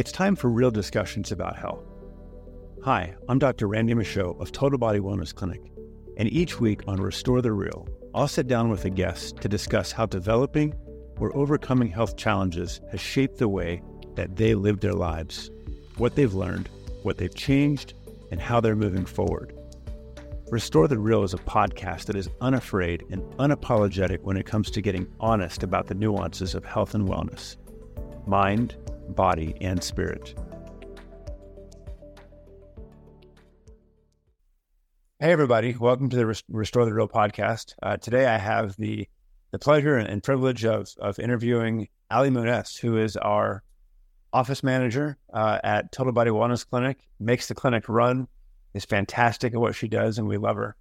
It's time for real discussions about health. Hi, I'm Dr. Randy Michaud of Total Body Wellness Clinic, and each week on Restore the Real, I'll sit down with a guest to discuss how developing or overcoming health challenges has shaped the way that they live their lives, what they've learned, what they've changed, and how they're moving forward. Restore the Real is a podcast that is unafraid and unapologetic when it comes to getting honest about the nuances of health and wellness, mind, body, and spirit. Hey, everybody. Welcome to the Restore the Real podcast. Uh, today, I have the, the pleasure and privilege of, of interviewing Allie Moeness, who is our office manager uh, at Total Body Wellness Clinic, makes the clinic run, is fantastic at what she does, and we love her.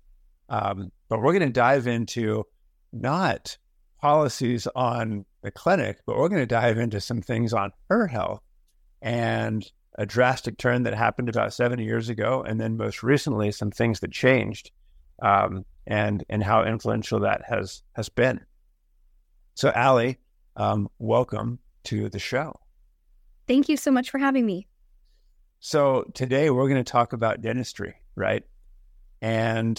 Um, but we're going to dive into not policies on the clinic, but we're going to dive into some things on her health and a drastic turn that happened about 70 years ago, and then most recently some things that changed, um, and and how influential that has has been. So, Allie, um, welcome to the show. Thank you so much for having me. So today we're going to talk about dentistry, right? And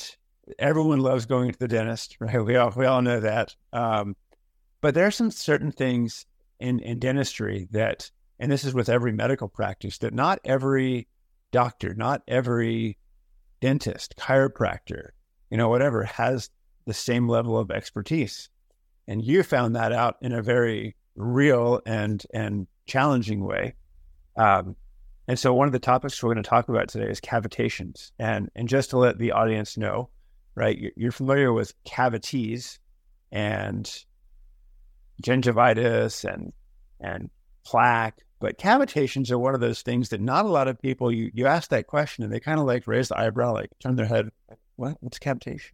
everyone loves going to the dentist, right? We all we all know that. Um, but there are some certain things in in dentistry that, and this is with every medical practice, that not every doctor, not every dentist, chiropractor, you know, whatever, has the same level of expertise. And you found that out in a very real and and challenging way. Um, and so one of the topics we're going to talk about today is cavitations. And and just to let the audience know, right, you're familiar with cavities and gingivitis and and plaque, but cavitations are one of those things that not a lot of people you you ask that question and they kind of like raise the eyebrow, like turn their head, what? What's cavitation?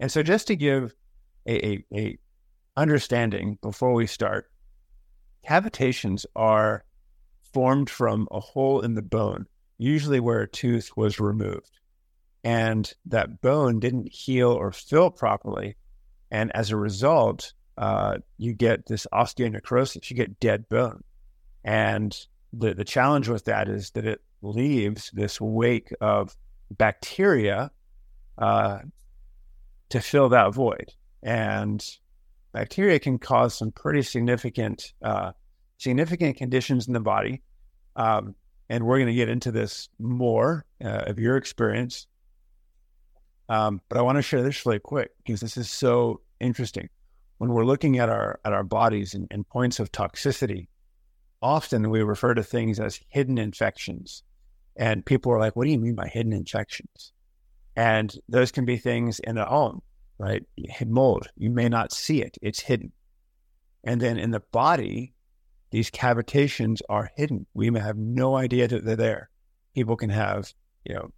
And so just to give a, a, a understanding before we start, cavitations are formed from a hole in the bone, usually where a tooth was removed. And that bone didn't heal or fill properly. And as a result, uh, you get this osteonecrosis, you get dead bone. And the, the challenge with that is that it leaves this wake of bacteria uh, to fill that void. And bacteria can cause some pretty significant uh, significant conditions in the body. Um, and we're going to get into this more uh, of your experience. Um, but I want to share this really quick because this is so interesting. When we're looking at our at our bodies and, and points of toxicity, often we refer to things as hidden infections. And people are like, what do you mean by hidden infections? And those can be things in the home, right? Mold, you may not see it, it's hidden. And then in the body, these cavitations are hidden. We may have no idea that they're there. People can have, you know,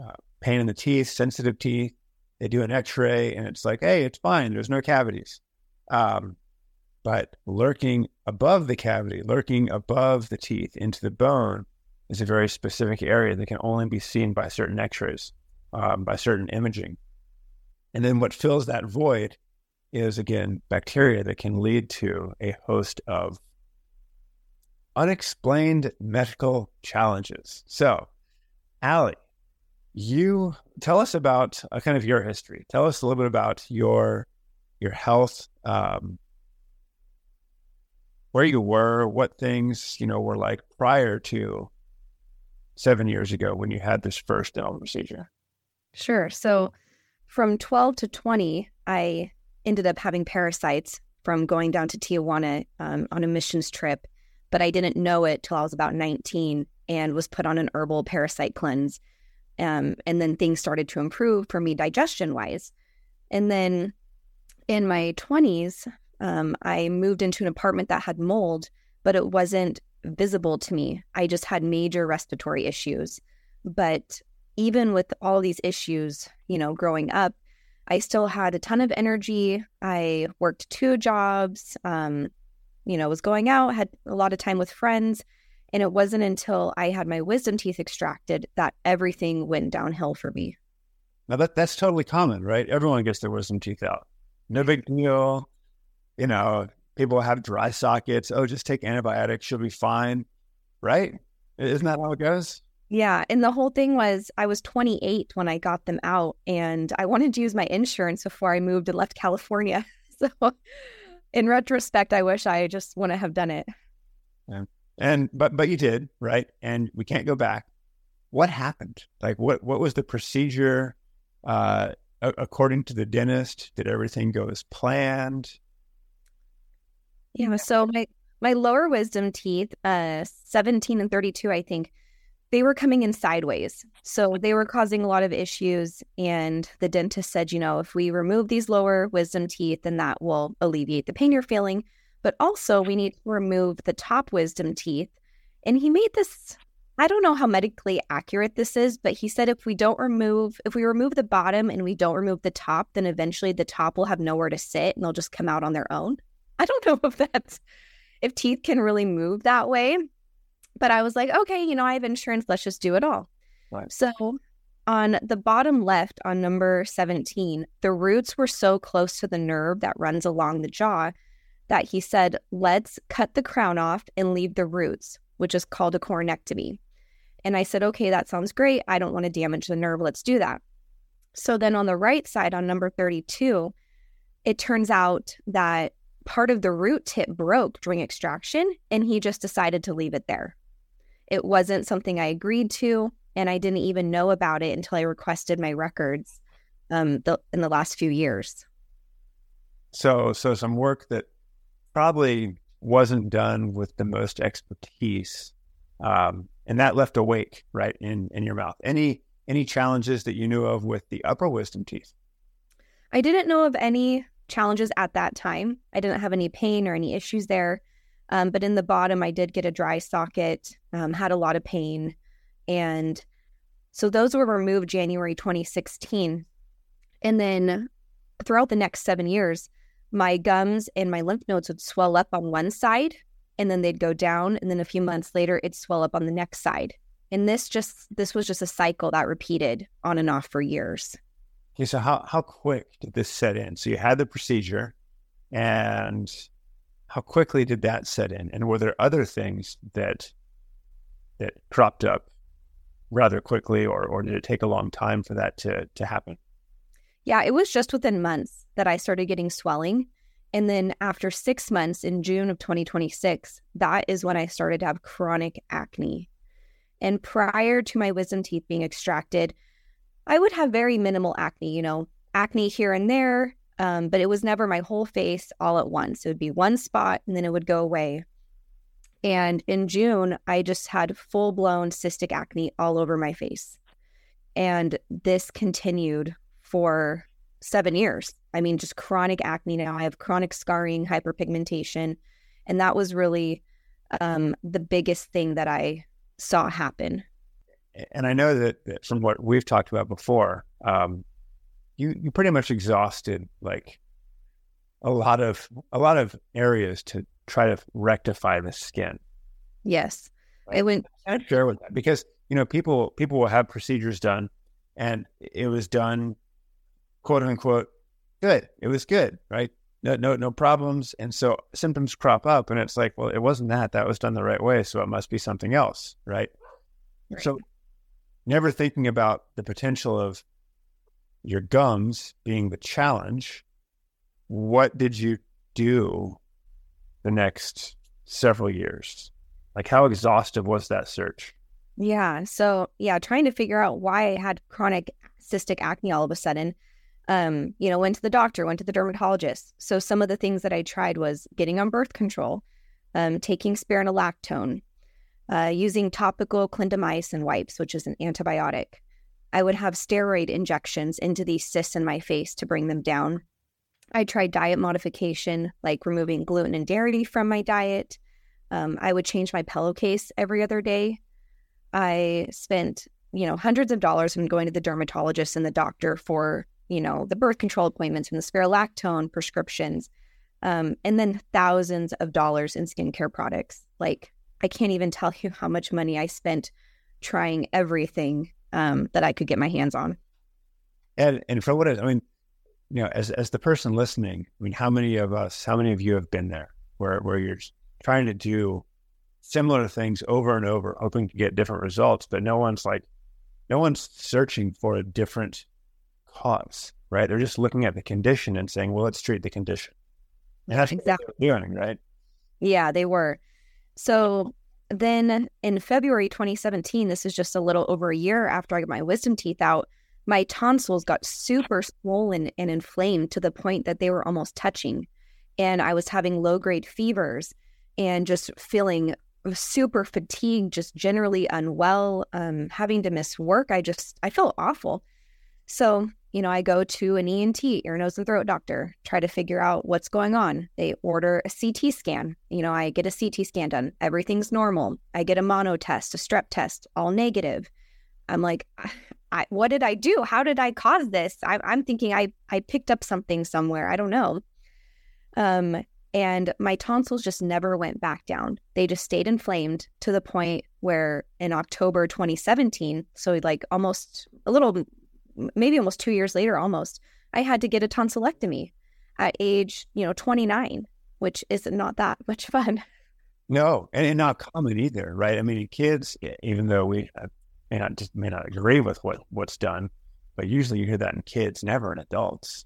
uh, pain in the teeth, sensitive teeth. They do an X-ray, and it's like, hey, it's fine. There's no cavities. Um, but lurking above the cavity, lurking above the teeth into the bone, is a very specific area that can only be seen by certain X-rays, um, by certain imaging. And then what fills that void is again bacteria that can lead to a host of unexplained medical challenges. So, Allie, you tell us about uh, kind of your history. Tell us a little bit about your your health, um, where you were, what things you know were like prior to seven years ago when you had this first dental procedure. Sure. So from 12 to 20, I ended up having parasites from going down to Tijuana um, on a missions trip, but I didn't know it till I was about 19 and was put on an herbal parasite cleanse. Um, and then things started to improve for me digestion wise. And then in my 20s, um, I moved into an apartment that had mold, but it wasn't visible to me. I just had major respiratory issues. But even with all these issues, you know, growing up, I still had a ton of energy. I worked two jobs, um, you know, was going out, had a lot of time with friends. And it wasn't until I had my wisdom teeth extracted that everything went downhill for me. Now that that's totally common, right? Everyone gets their wisdom teeth out. No big deal. You know, people have dry sockets. Oh, just take antibiotics, you'll be fine. right? Isn't that how it goes? Yeah. And the whole thing was I was 28 when I got them out and I wanted to use my insurance before I moved and left California. So in retrospect, I wish I just wouldn't have done it. Yeah. And but but you did, right? And we can't go back. What happened? Like what what was the procedure? Uh according to the dentist, did everything go as planned? Yeah. So my my lower wisdom teeth, uh, 17 and 32, I think, they were coming in sideways. So they were causing a lot of issues. And the dentist said, you know, if we remove these lower wisdom teeth, then that will alleviate the pain you're feeling. But also, we need to remove the top wisdom teeth. And he made this, I don't know how medically accurate this is, but he said if we don't remove, if we remove the bottom and we don't remove the top, then eventually the top will have nowhere to sit and they'll just come out on their own. I don't know if that's if teeth can really move that way. But I was like, okay, you know, I have insurance. Let's just do it all. Right. So on the bottom left on number 17, the roots were so close to the nerve that runs along the jaw that he said, let's cut the crown off and leave the roots, which is called a coronectomy. And I said, okay, that sounds great. I don't want to damage the nerve. Let's do that. So then on the right side, on number 32, it turns out that part of the root tip broke during extraction, and he just decided to leave it there. It wasn't something I agreed to, and I didn't even know about it until I requested my records um, the, in the last few years. So, so some work that probably wasn't done with the most expertise, um, and that left a wake right in in your mouth. Any any challenges that you knew of with the upper wisdom teeth? I didn't know of any challenges at that time. I didn't have any pain or any issues there. Um, but in the bottom, I did get a dry socket, um, had a lot of pain. And so those were removed January 2016. And then throughout the next seven years, my gums and my lymph nodes would swell up on one side and then they'd go down. And then a few months later, it'd swell up on the next side. And this just, this was just a cycle that repeated on and off for years. Okay, so how how quick did this set in? So you had the procedure, and how quickly did that set in? And were there other things that that cropped up rather quickly, or or did it take a long time for that to to happen? Yeah, it was just within months that I started getting swelling. And then after six months in June of 2026, that is when I started to have chronic acne. And prior to my wisdom teeth being extracted, I would have very minimal acne, you know, acne here and there, um, but it was never my whole face all at once. It would be one spot and then it would go away. And in June, I just had full blown cystic acne all over my face. And this continued for seven years. I mean, just chronic acne now. I have chronic scarring, hyperpigmentation. And that was really um, the biggest thing that I saw happen and I know that, from what we've talked about before, um, you you pretty much exhausted like a lot of a lot of areas to try to rectify the skin. Yes, it went. I share with that because you know people people will have procedures done, and it was done, quote unquote, good. It was good, right? No, no, no problems. And so symptoms crop up, and it's like, well, it wasn't that. That was done the right way, so it must be something else, right? right. So never thinking about the potential of your gums being the challenge. What did you do the next several years? Like, how exhaustive was that search? Yeah. So, yeah, trying to figure out why I had chronic cystic acne all of a sudden. Um, you know, went to the doctor, went to the dermatologist. So, some of the things that I tried was getting on birth control, um, taking spironolactone, uh, using topical clindamycin wipes, which is an antibiotic. I would have steroid injections into these cysts in my face to bring them down. I tried diet modification, like removing gluten and dairy from my diet. Um, I would change my pillowcase every other day. I spent, you know, hundreds of dollars from going to the dermatologist and the doctor for, you know, the birth control appointments and the spironolactone prescriptions, um, and then thousands of dollars in skincare products like I can't even tell you how much money I spent trying everything um, that I could get my hands on. And and for what I mean, you know, as as the person listening, I mean, how many of us, how many of you have been there where where you're trying to do similar things over and over, hoping to get different results, but no one's like, no one's searching for a different cause, right? They're just looking at the condition and saying, well, let's treat the condition. And that's exactly what they're doing, right? Yeah, they were. So then in February 2017, this is just a little over a year after I got my wisdom teeth out, my tonsils got super swollen and inflamed to the point that they were almost touching. And I was having low grade fevers and just feeling super fatigued, just generally unwell, um, having to miss work. I just, I felt awful. So, you know, I go to an ENT, ear, nose, and throat doctor, try to figure out what's going on. They order a CT scan. You know, I get a CT scan done. Everything's normal. I get a mono test, a strep test, all negative. I'm like, I, what did I do? How did I cause this? I, I'm thinking I, I picked up something somewhere. I don't know. Um, and my tonsils just never went back down. They just stayed inflamed to the point where in October 2017, so like almost a little, maybe almost two years later, almost, I had to get a tonsillectomy at age, you know, 29, which is not that much fun. No, and, and not common either, right? I mean, kids, even though we uh, may not just may not agree with what what's done, but usually you hear that in kids, never in adults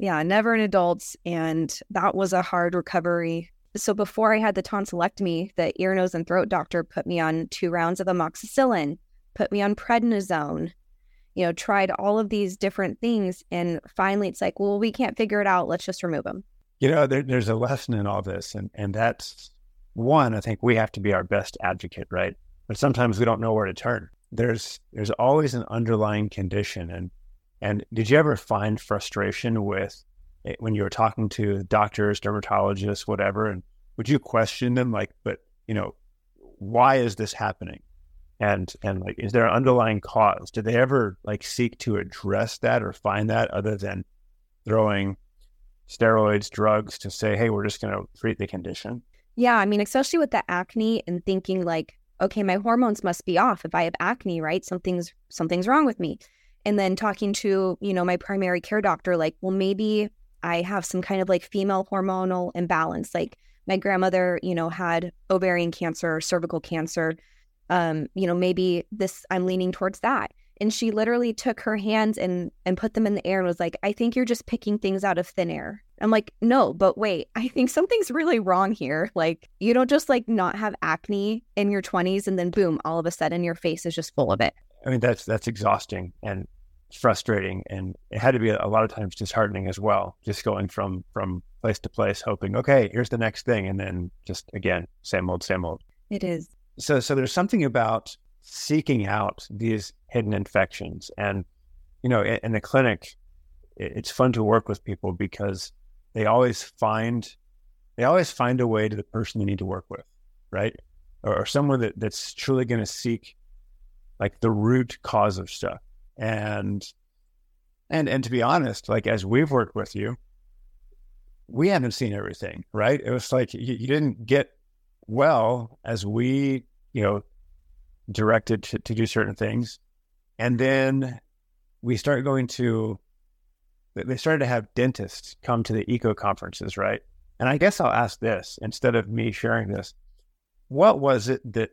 yeah, never in adults. And that was a hard recovery. So before I had the tonsillectomy, the ear, nose, and throat doctor put me on two rounds of amoxicillin, put me on prednisone, you know, tried all of these different things. And finally, it's like, well, we can't figure it out. Let's just remove them. You know, there, there's a lesson in all this. And, and that's one, I think we have to be our best advocate, right? But sometimes we don't know where to turn. There's there's always an underlying condition. And and did you ever find frustration with eh, when you were talking to doctors, dermatologists, whatever? And would you question them like, but you know, why is this happening? And and like, is there an underlying cause? Did they ever like seek to address that or find that other than throwing steroids, drugs to say, hey, we're just going to treat the condition? Yeah, I mean, especially with the acne and thinking like, okay, my hormones must be off. If I have acne, right? Something's something's wrong with me and then talking to you know my primary care doctor like well maybe i have some kind of like female hormonal imbalance like my grandmother you know had ovarian cancer cervical cancer um you know maybe this i'm leaning towards that and she literally took her hands and and put them in the air and was like i think you're just picking things out of thin air i'm like no but wait i think something's really wrong here like you don't just like not have acne in your 20s and then boom all of a sudden your face is just full of it I mean, that's that's exhausting and frustrating, and it had to be a lot of times disheartening as well. Just going from from place to place, hoping, okay, here's the next thing, and then just again, same old, same old. It is. So, so there's something about seeking out these hidden infections, and you know, in, in the clinic, it's fun to work with people because they always find they always find a way to the person they need to work with, right? Or, or someone that, that's truly going to seek like the root cause of stuff. And and and to be honest, like as we've worked with you, we haven't seen everything, right? It was like you, you didn't get well as we, you know, directed to, to do certain things. And then we started going to they started to have dentists come to the eco conferences, right? And I guess I'll ask this instead of me sharing this. What was it that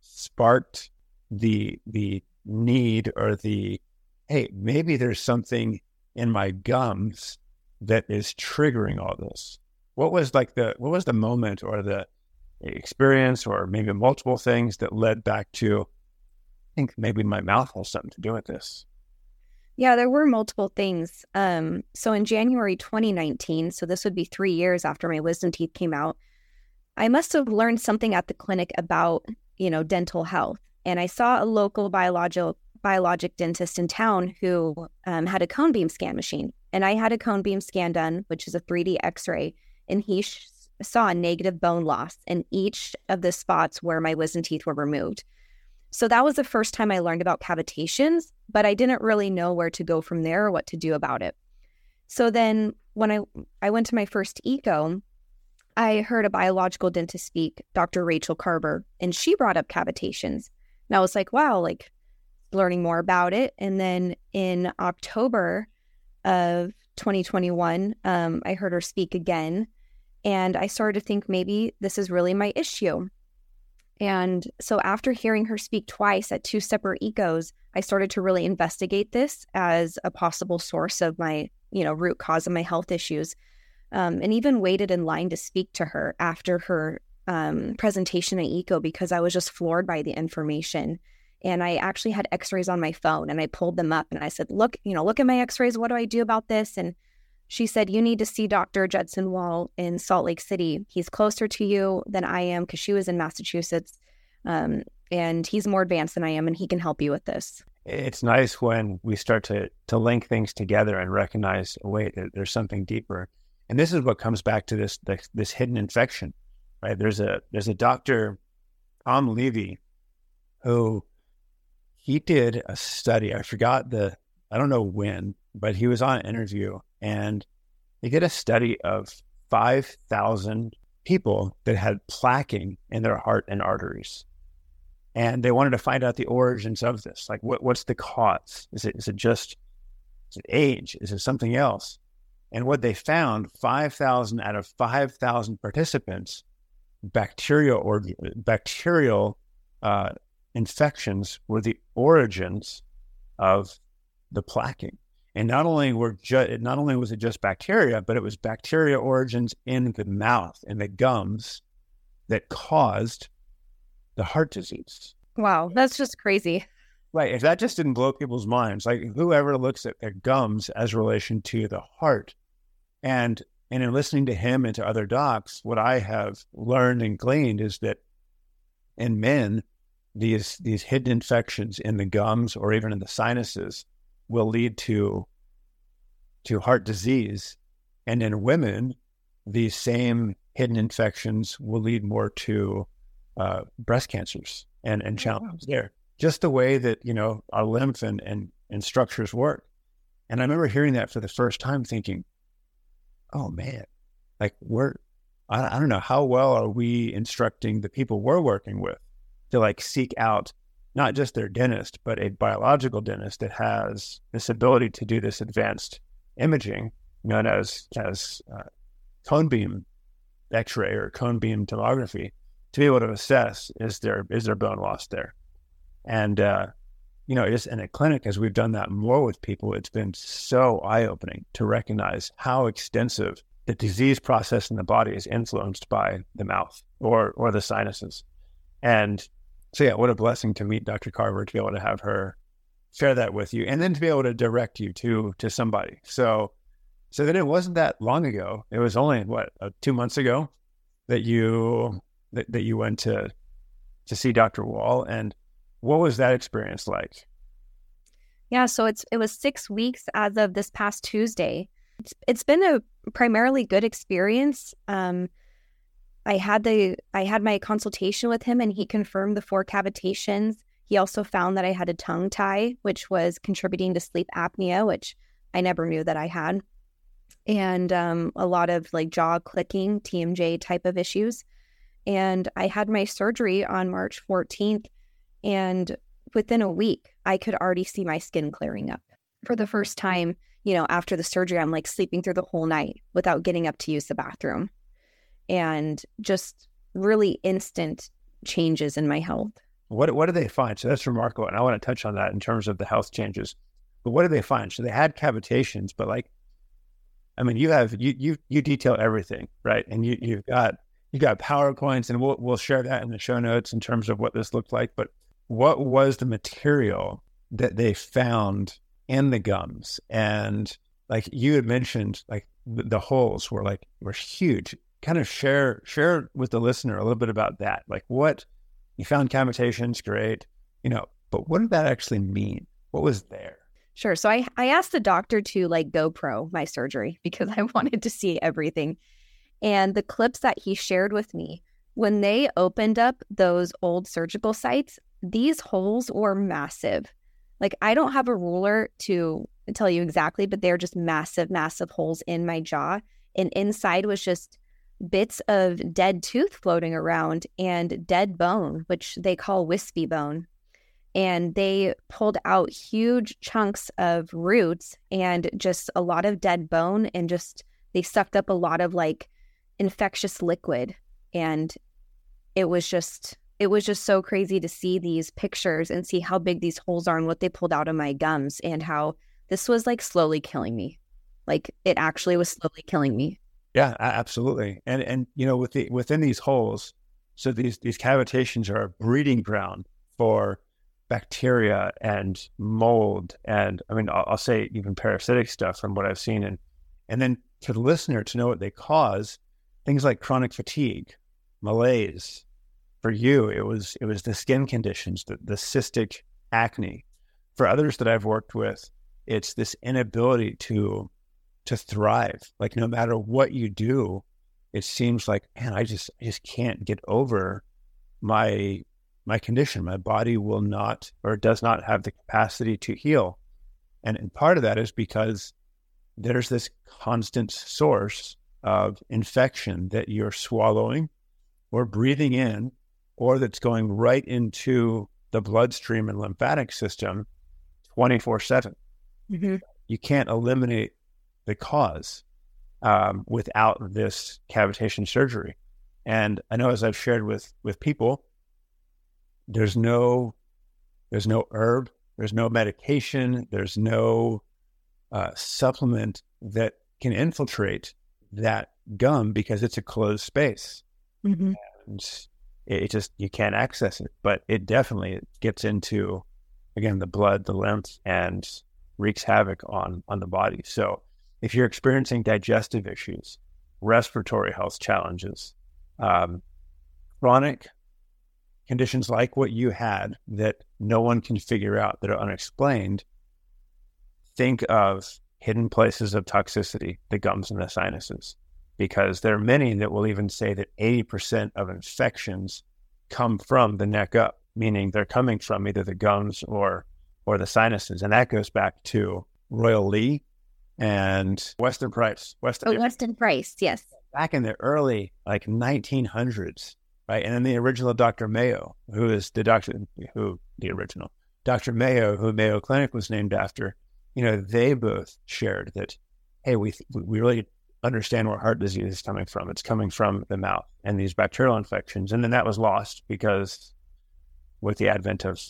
sparked the the need or the hey maybe there's something in my gums that is triggering all this what was like the what was the moment or the experience or maybe multiple things that led back to i think maybe my mouth has something to do with this. Yeah there were multiple things. Um so in january 2019 so this would be three years after my wisdom teeth came out i must have learned something at the clinic about you know dental health. And I saw a local biological biologic dentist in town who um, had a cone beam scan machine, and I had a cone beam scan done, which is a 3D X-ray, and he sh- saw a negative bone loss in each of the spots where my wisdom teeth were removed. So that was the first time I learned about cavitations, but I didn't really know where to go from there or what to do about it. So then when I I went to my first eco, I heard a biological dentist speak, Dr. Rachel Carver, and she brought up cavitations. And I was like, wow, like learning more about it. And then in October of 2021, um, I heard her speak again. And I started to think maybe this is really my issue. And so after hearing her speak twice at two separate ecos, I started to really investigate this as a possible source of my, you know, root cause of my health issues. Um, and even waited in line to speak to her after her um, presentation at ECO because I was just floored by the information. And I actually had x rays on my phone and I pulled them up and I said, Look, you know, look at my x rays. What do I do about this? And she said, You need to see Dr. Judson Wall in Salt Lake City. He's closer to you than I am because she was in Massachusetts. Um, and he's more advanced than I am and he can help you with this. It's nice when we start to to link things together and recognize, oh, wait, there's something deeper. And this is what comes back to this this, this hidden infection, right? There's a there's a doctor, Tom Levy, who he did a study. I forgot the I don't know when, but he was on an interview and they did a study of 5,000 people that had plaquing in their heart and arteries. And they wanted to find out the origins of this. Like, what, what's the cause? Is it, is it just is it age? Is it something else? And what they found 5,000 out of 5,000 participants, bacterial or bacterial uh, infections were the origins of the plaquing. And not only were ju- not only was it just bacteria, but it was bacteria origins in the mouth and the gums that caused the heart disease. Wow, that's just crazy. Right. If that just didn't blow people's minds, like whoever looks at their gums as relation to the heart, and and in listening to him and to other docs, what I have learned and gleaned is that in men, these these hidden infections in the gums or even in the sinuses will lead to to heart disease, and in women, these same hidden infections will lead more to uh, breast cancers and and oh, challenges there. Just the way that you know our lymph and, and and structures work. And I remember hearing that for the first time, thinking, "Oh man, like we're I, I don't know how well are we instructing the people we're working with to like seek out not just their dentist, but a biological dentist that has this ability to do this advanced imaging known as as uh, cone beam X-ray or cone beam tomography to be able to assess is there is there bone loss there, and uh, you know just in a clinic as we've done that more with people, it's been so eye opening to recognize how extensive the disease process in the body is influenced by the mouth or or the sinuses, and so yeah, what a blessing to meet Dr. Carver to be able to have her share that with you, and then to be able to direct you to to somebody. So, so then it wasn't that long ago. It was only what uh, two months ago that you that, that you went to to see Dr. Wall, and what was that experience like? Yeah, so it's it was six weeks as of this past Tuesday. It's it's been a primarily good experience. Um, I had the I had my consultation with him and he confirmed the four cavitations. He also found that I had a tongue tie, which was contributing to sleep apnea, which I never knew that I had, and um, a lot of like jaw clicking, TMJ type of issues. And I had my surgery on March 14th, and within a week, I could already see my skin clearing up. For the first time, you know, after the surgery, I'm like sleeping through the whole night without getting up to use the bathroom and just really instant changes in my health. What what do they find? So that's remarkable, and I want to touch on that in terms of the health changes. But what do they find? So they had cavitations, but like, I mean, you have you you you detail everything, right? And you you've got you got powerpoints, and we'll we'll share that in the show notes in terms of what this looked like. But what was the material that they found in the gums? And like you had mentioned, like the, the holes were like were huge kind of share share with the listener a little bit about that. Like what you found cavitations, great, you know, but what did that actually mean? What was there? Sure. So I I asked the doctor to like GoPro my surgery because I wanted to see everything. And the clips that he shared with me, when they opened up those old surgical sites, these holes were massive. Like I don't have a ruler to tell you exactly, but they're just massive, massive holes in my jaw. And inside was just bits of dead tooth floating around and dead bone, which they call wispy bone. And they pulled out huge chunks of roots and just a lot of dead bone, and just they sucked up a lot of like infectious liquid. And it was just it was just so crazy to see these pictures and see how big these holes are and what they pulled out of my gums and how this was like slowly killing me. Like it actually was slowly killing me. Yeah, absolutely. And and you know, with the within these holes, so these these cavitations are a breeding ground for bacteria and mold, and I mean, I'll, I'll say even parasitic stuff from what I've seen, and and then to the listener to know what they cause, things like chronic fatigue, malaise. For you, it was it was the skin conditions, the, the cystic acne. For others that I've worked with, it's this inability to to thrive. Like no matter what you do, it seems like man, I just I just can't get over my my condition. My body will not or does not have the capacity to heal. And, and part of that is because there's this constant source of infection that you're swallowing or breathing in, or that's going right into the bloodstream and lymphatic system 24 7. Mm-hmm. You can't eliminate the cause um, without this cavitation surgery. And I know as I've shared with with people, there's no there's no herb, there's no medication, there's no uh, supplement that can infiltrate that gum because it's a closed space. Mm-hmm. And it, it, just you can't access it, but it definitely gets into again the blood, the lymph, and wreaks havoc on on the body. So if you're experiencing digestive issues, respiratory health challenges, um, chronic conditions like what you had that no one can figure out that are unexplained, think of hidden places of toxicity, the gums and the sinuses, because there are many that will even say that 80% of infections come from the neck up, meaning they're coming from either the gums or or the sinuses. And that goes back to Royal Lee and Weston Price. Weston, oh, Weston Price, yes. Back in the early like 1900s, right? And then the original Dr. Mayo, who is the doctor, who the original Dr. Mayo, who Mayo Clinic was named after, you know, they both shared that, hey, we we really understand where heart disease is coming from. It's coming from the mouth and these bacterial infections, and then that was lost because with the advent of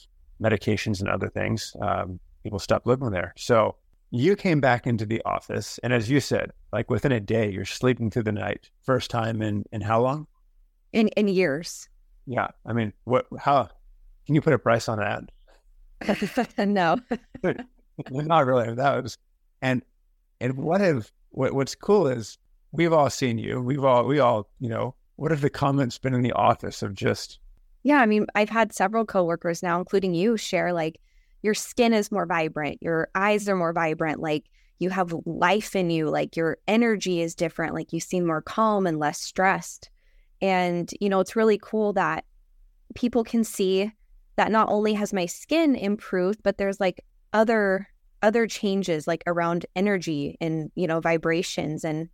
medications and other things, um, people stopped living there. So you came back into the office, and as you said, like within a day, you're sleeping through the night. First time in in how long? In in years. Yeah, I mean, what? How can you put a price on that? no, not really. That was, and and what have what, what's cool is we've all seen you. We've all we all you know. What have the comments been in the office of just? Yeah, I mean, I've had several coworkers now, including you, share like your skin is more vibrant, your eyes are more vibrant, like you have life in you, like your energy is different, like you seem more calm and less stressed. And, you know, it's really cool that people can see that not only has my skin improved, but there's like other other changes like around energy and, you know, vibrations and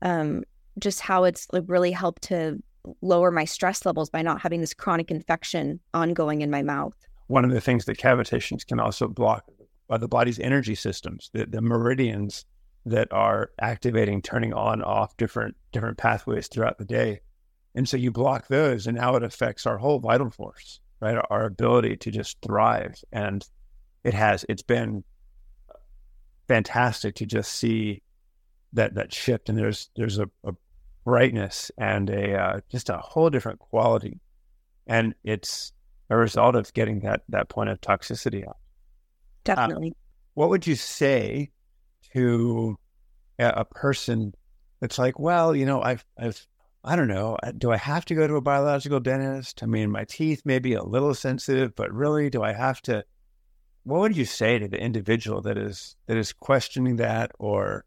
um just how it's like really helped to lower my stress levels by not having this chronic infection ongoing in my mouth one of the things that cavitations can also block are the body's energy systems, the, the meridians that are activating, turning on, off different different pathways throughout the day. And so you block those, and now it affects our whole vital force, right? Our ability to just thrive. And it has, it's been fantastic to just see that that shift. And there's there's a, a brightness and a uh, just a whole different quality. And it's a result of getting that that point of toxicity out. Definitely. Uh, what would you say to a, person that's like, well, you know, I've I've I don't know. Do I have to go to a biological dentist? I mean, my teeth may be a little sensitive, but really, do I have to? What would you say to the individual that is that is questioning that or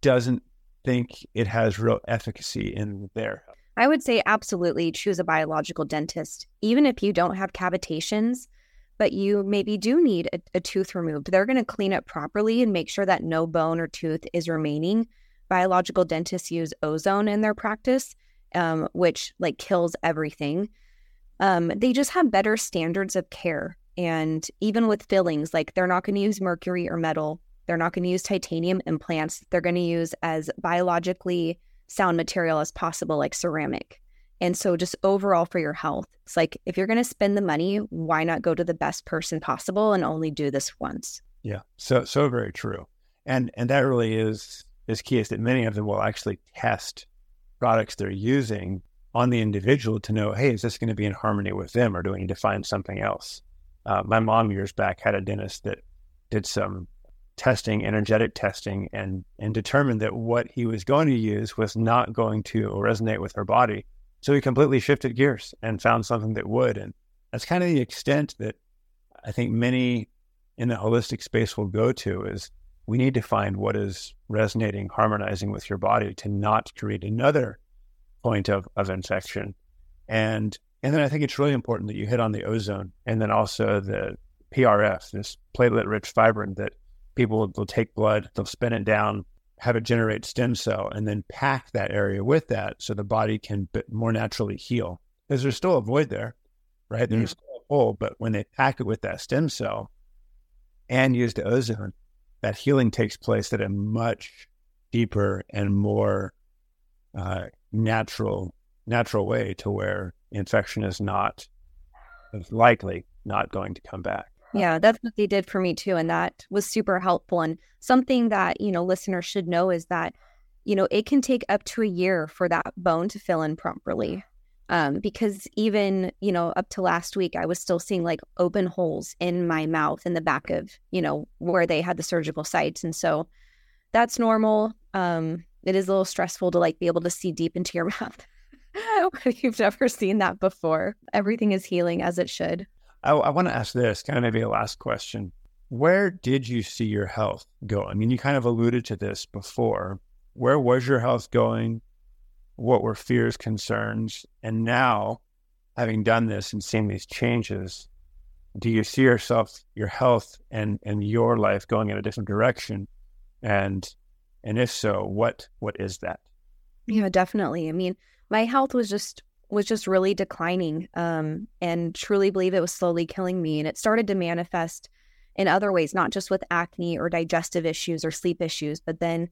doesn't think it has real efficacy in their? I would say absolutely choose a biological dentist, even if you don't have cavitations, but you maybe do need a, a tooth removed. They're going to clean it properly and make sure that no bone or tooth is remaining. Biological dentists use ozone in their practice, um, which like kills everything. Um, they just have better standards of care. And even with fillings, like they're not going to use mercury or metal. They're not going to use titanium implants. They're going to use as biologically sound material as possible, like ceramic. And so, just overall for your health, it's like if you're going to spend the money, why not go to the best person possible and only do this once? Yeah, so so very true, and and that really is is key. Is that many of them will actually test products they're using on the individual to know, hey, is this going to be in harmony with them, or do we need to find something else? Uh, my mom years back had a dentist that did some testing, energetic testing, and and determined that what he was going to use was not going to resonate with her body. So he completely shifted gears and found something that would. And that's kind of the extent that I think many in the holistic space will go to is we need to find what is resonating, harmonizing with your body to not create another point of, of infection. And and then I think it's really important that you hit on the ozone and then also the PRF, this platelet rich fibrin that people will, take blood, they'll spin it down, have it generate stem cell, and then pack that area with that so the body can more naturally heal. Because there's still a void there, right? There's yeah. still a hole, but when they pack it with that stem cell and use the ozone, that healing takes place at a much deeper and more uh, natural natural way to where infection is not likely not going to come back. Yeah, that's what they did for me too. And that was super helpful. And something that, you know, listeners should know is that, you know, it can take up to a year for that bone to fill in properly. Um, because even, you know, up to last week, I was still seeing like open holes in my mouth in the back of, you know, where they had the surgical sites. And so that's normal. Um, it is a little stressful to like be able to see deep into your mouth. You've never seen that before. Everything is healing as it should. I, I want to ask this kind of maybe a last question. Where did you see your health go? I mean, you kind of alluded to this before. Where was your health going? What were fears, concerns? And now, having done this and seen these changes, do you see yourself, your health, and and your life going in a different direction? And and if so, what what is that? Yeah, definitely. I mean, my health was just was just really declining um, and truly believe it was slowly killing me. And it started to manifest in other ways, not just with acne or digestive issues or sleep issues, but then,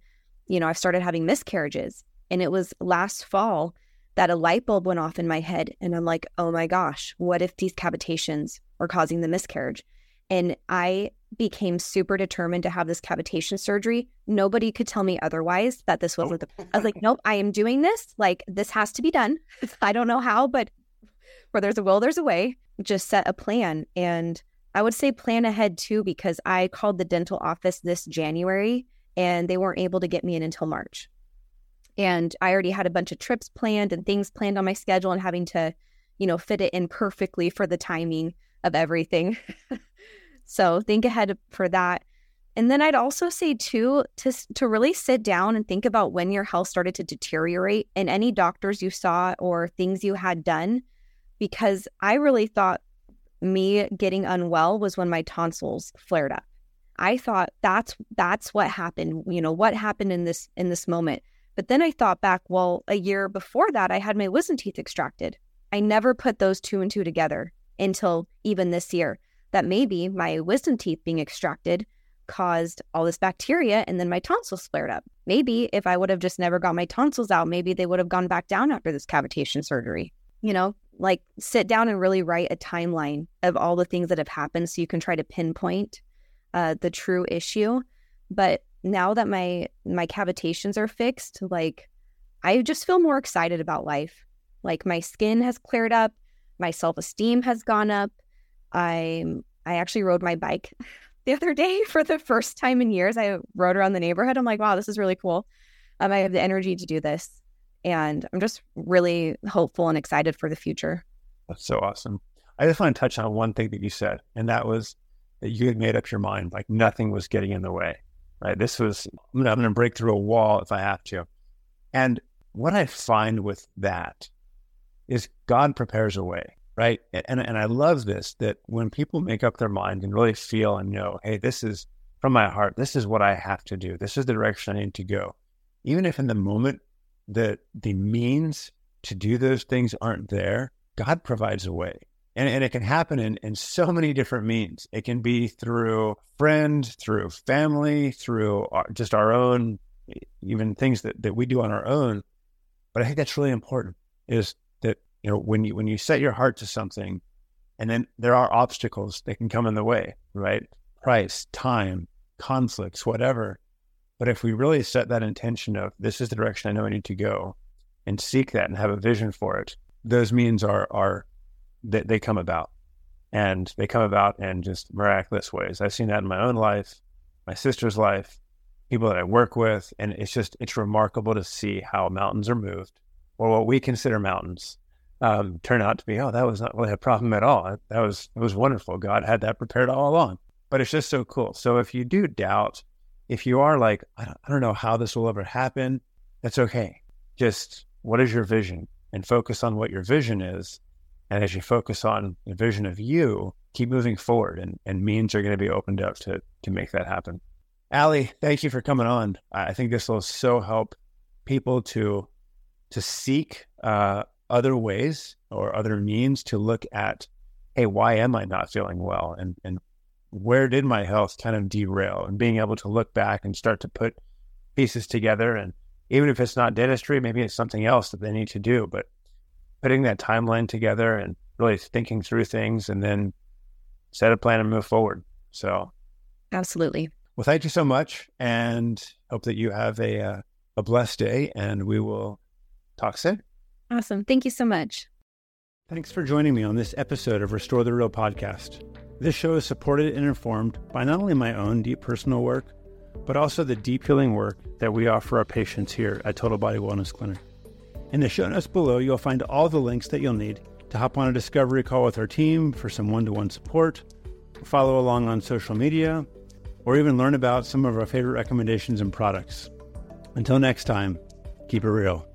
you know, I've started having miscarriages. And it was last fall that a light bulb went off in my head. And I'm like, oh my gosh, what if these cavitations are causing the miscarriage? And I became super determined to have this cavitation surgery. Nobody could tell me otherwise that this wasn't the. I was like, nope, I am doing this. Like, this has to be done. I don't know how, but where there's a will, there's a way. Just set a plan. And I would say plan ahead too, because I called the dental office this January and they weren't able to get me in until March. And I already had a bunch of trips planned and things planned on my schedule and having to, you know, fit it in perfectly for the timing of everything. So think ahead for that. And then I'd also say too to to really sit down and think about when your health started to deteriorate and any doctors you saw or things you had done because I really thought me getting unwell was when my tonsils flared up. I thought that's that's what happened, you know, what happened in this in this moment. But then I thought back, well, a year before that I had my wisdom teeth extracted. I never put those two and two together until even this year that maybe my wisdom teeth being extracted caused all this bacteria and then my tonsils flared up. Maybe if I would have just never got my tonsils out, maybe they would have gone back down after this cavitation surgery. You know, like sit down and really write a timeline of all the things that have happened so you can try to pinpoint uh, the true issue. But now that my my cavitations are fixed, like I just feel more excited about life. Like my skin has cleared up, my self-esteem has gone up, I I actually rode my bike the other day for the first time in years. I rode around the neighborhood. I'm like, wow, this is really cool. Um, I have the energy to do this, and I'm just really hopeful and excited for the future. That's so awesome. I just want to touch on one thing that you said, and that was that you had made up your mind, like nothing was getting in the way. Right? This was I'm going to break through a wall if I have to. And what I find with that is God prepares a way right? And and I love this that when people make up their mind and really feel and know, hey, this is from my heart, this is what I have to do. This is the direction I need to go. Even if in the moment the the means to do those things aren't there, God provides a way. And, and it can happen in, in so many different means. It can be through friend, through family, through our, just our own, even things that, that we do on our own. But I think that's really important is that you know, when you when you set your heart to something, and then there are obstacles that can come in the way, right? Price, time, conflicts, whatever. But if we really set that intention of this is the direction I know I need to go, and seek that and have a vision for it, those means are are that they come about, and they come about in just miraculous ways. I've seen that in my own life, my sister's life, people that I work with, and it's just it's remarkable to see how mountains are moved, or what we consider mountains, um, turn out to be oh that was not really a problem at all. That was it was wonderful. God had that prepared all along. But it's just so cool. So if you do doubt, if you are like I don't, I don't know how this will ever happen, that's okay. Just what is your vision and focus on what your vision is. And as you focus on the vision of you, keep moving forward and, and means are going to be opened up to, to make that happen. Allie, thank you for coming on. I think this will so help people to to seek uh, other ways or other means to look at, hey, why am I not feeling well? And and where did my health kind of derail? And being able to look back and start to put pieces together and even if it's not dentistry, maybe it's something else that they need to do. But putting that timeline together and really thinking through things and then set a plan and move forward. So, absolutely. Well, thank you so much, and hope that you have a uh, a blessed day. And we will talk soon. Awesome. Thank you so much. Thanks for joining me on this episode of Restore the Real podcast. This show is supported and informed by not only my own deep personal work but also the deep healing work that we offer our patients here at Total Body Wellness Clinic. In the show notes below, you'll find all the links that you'll need to hop on a discovery call with our team for some one to one support, follow along on social media, or even learn about some of our favorite recommendations and products. Until next time, keep it real.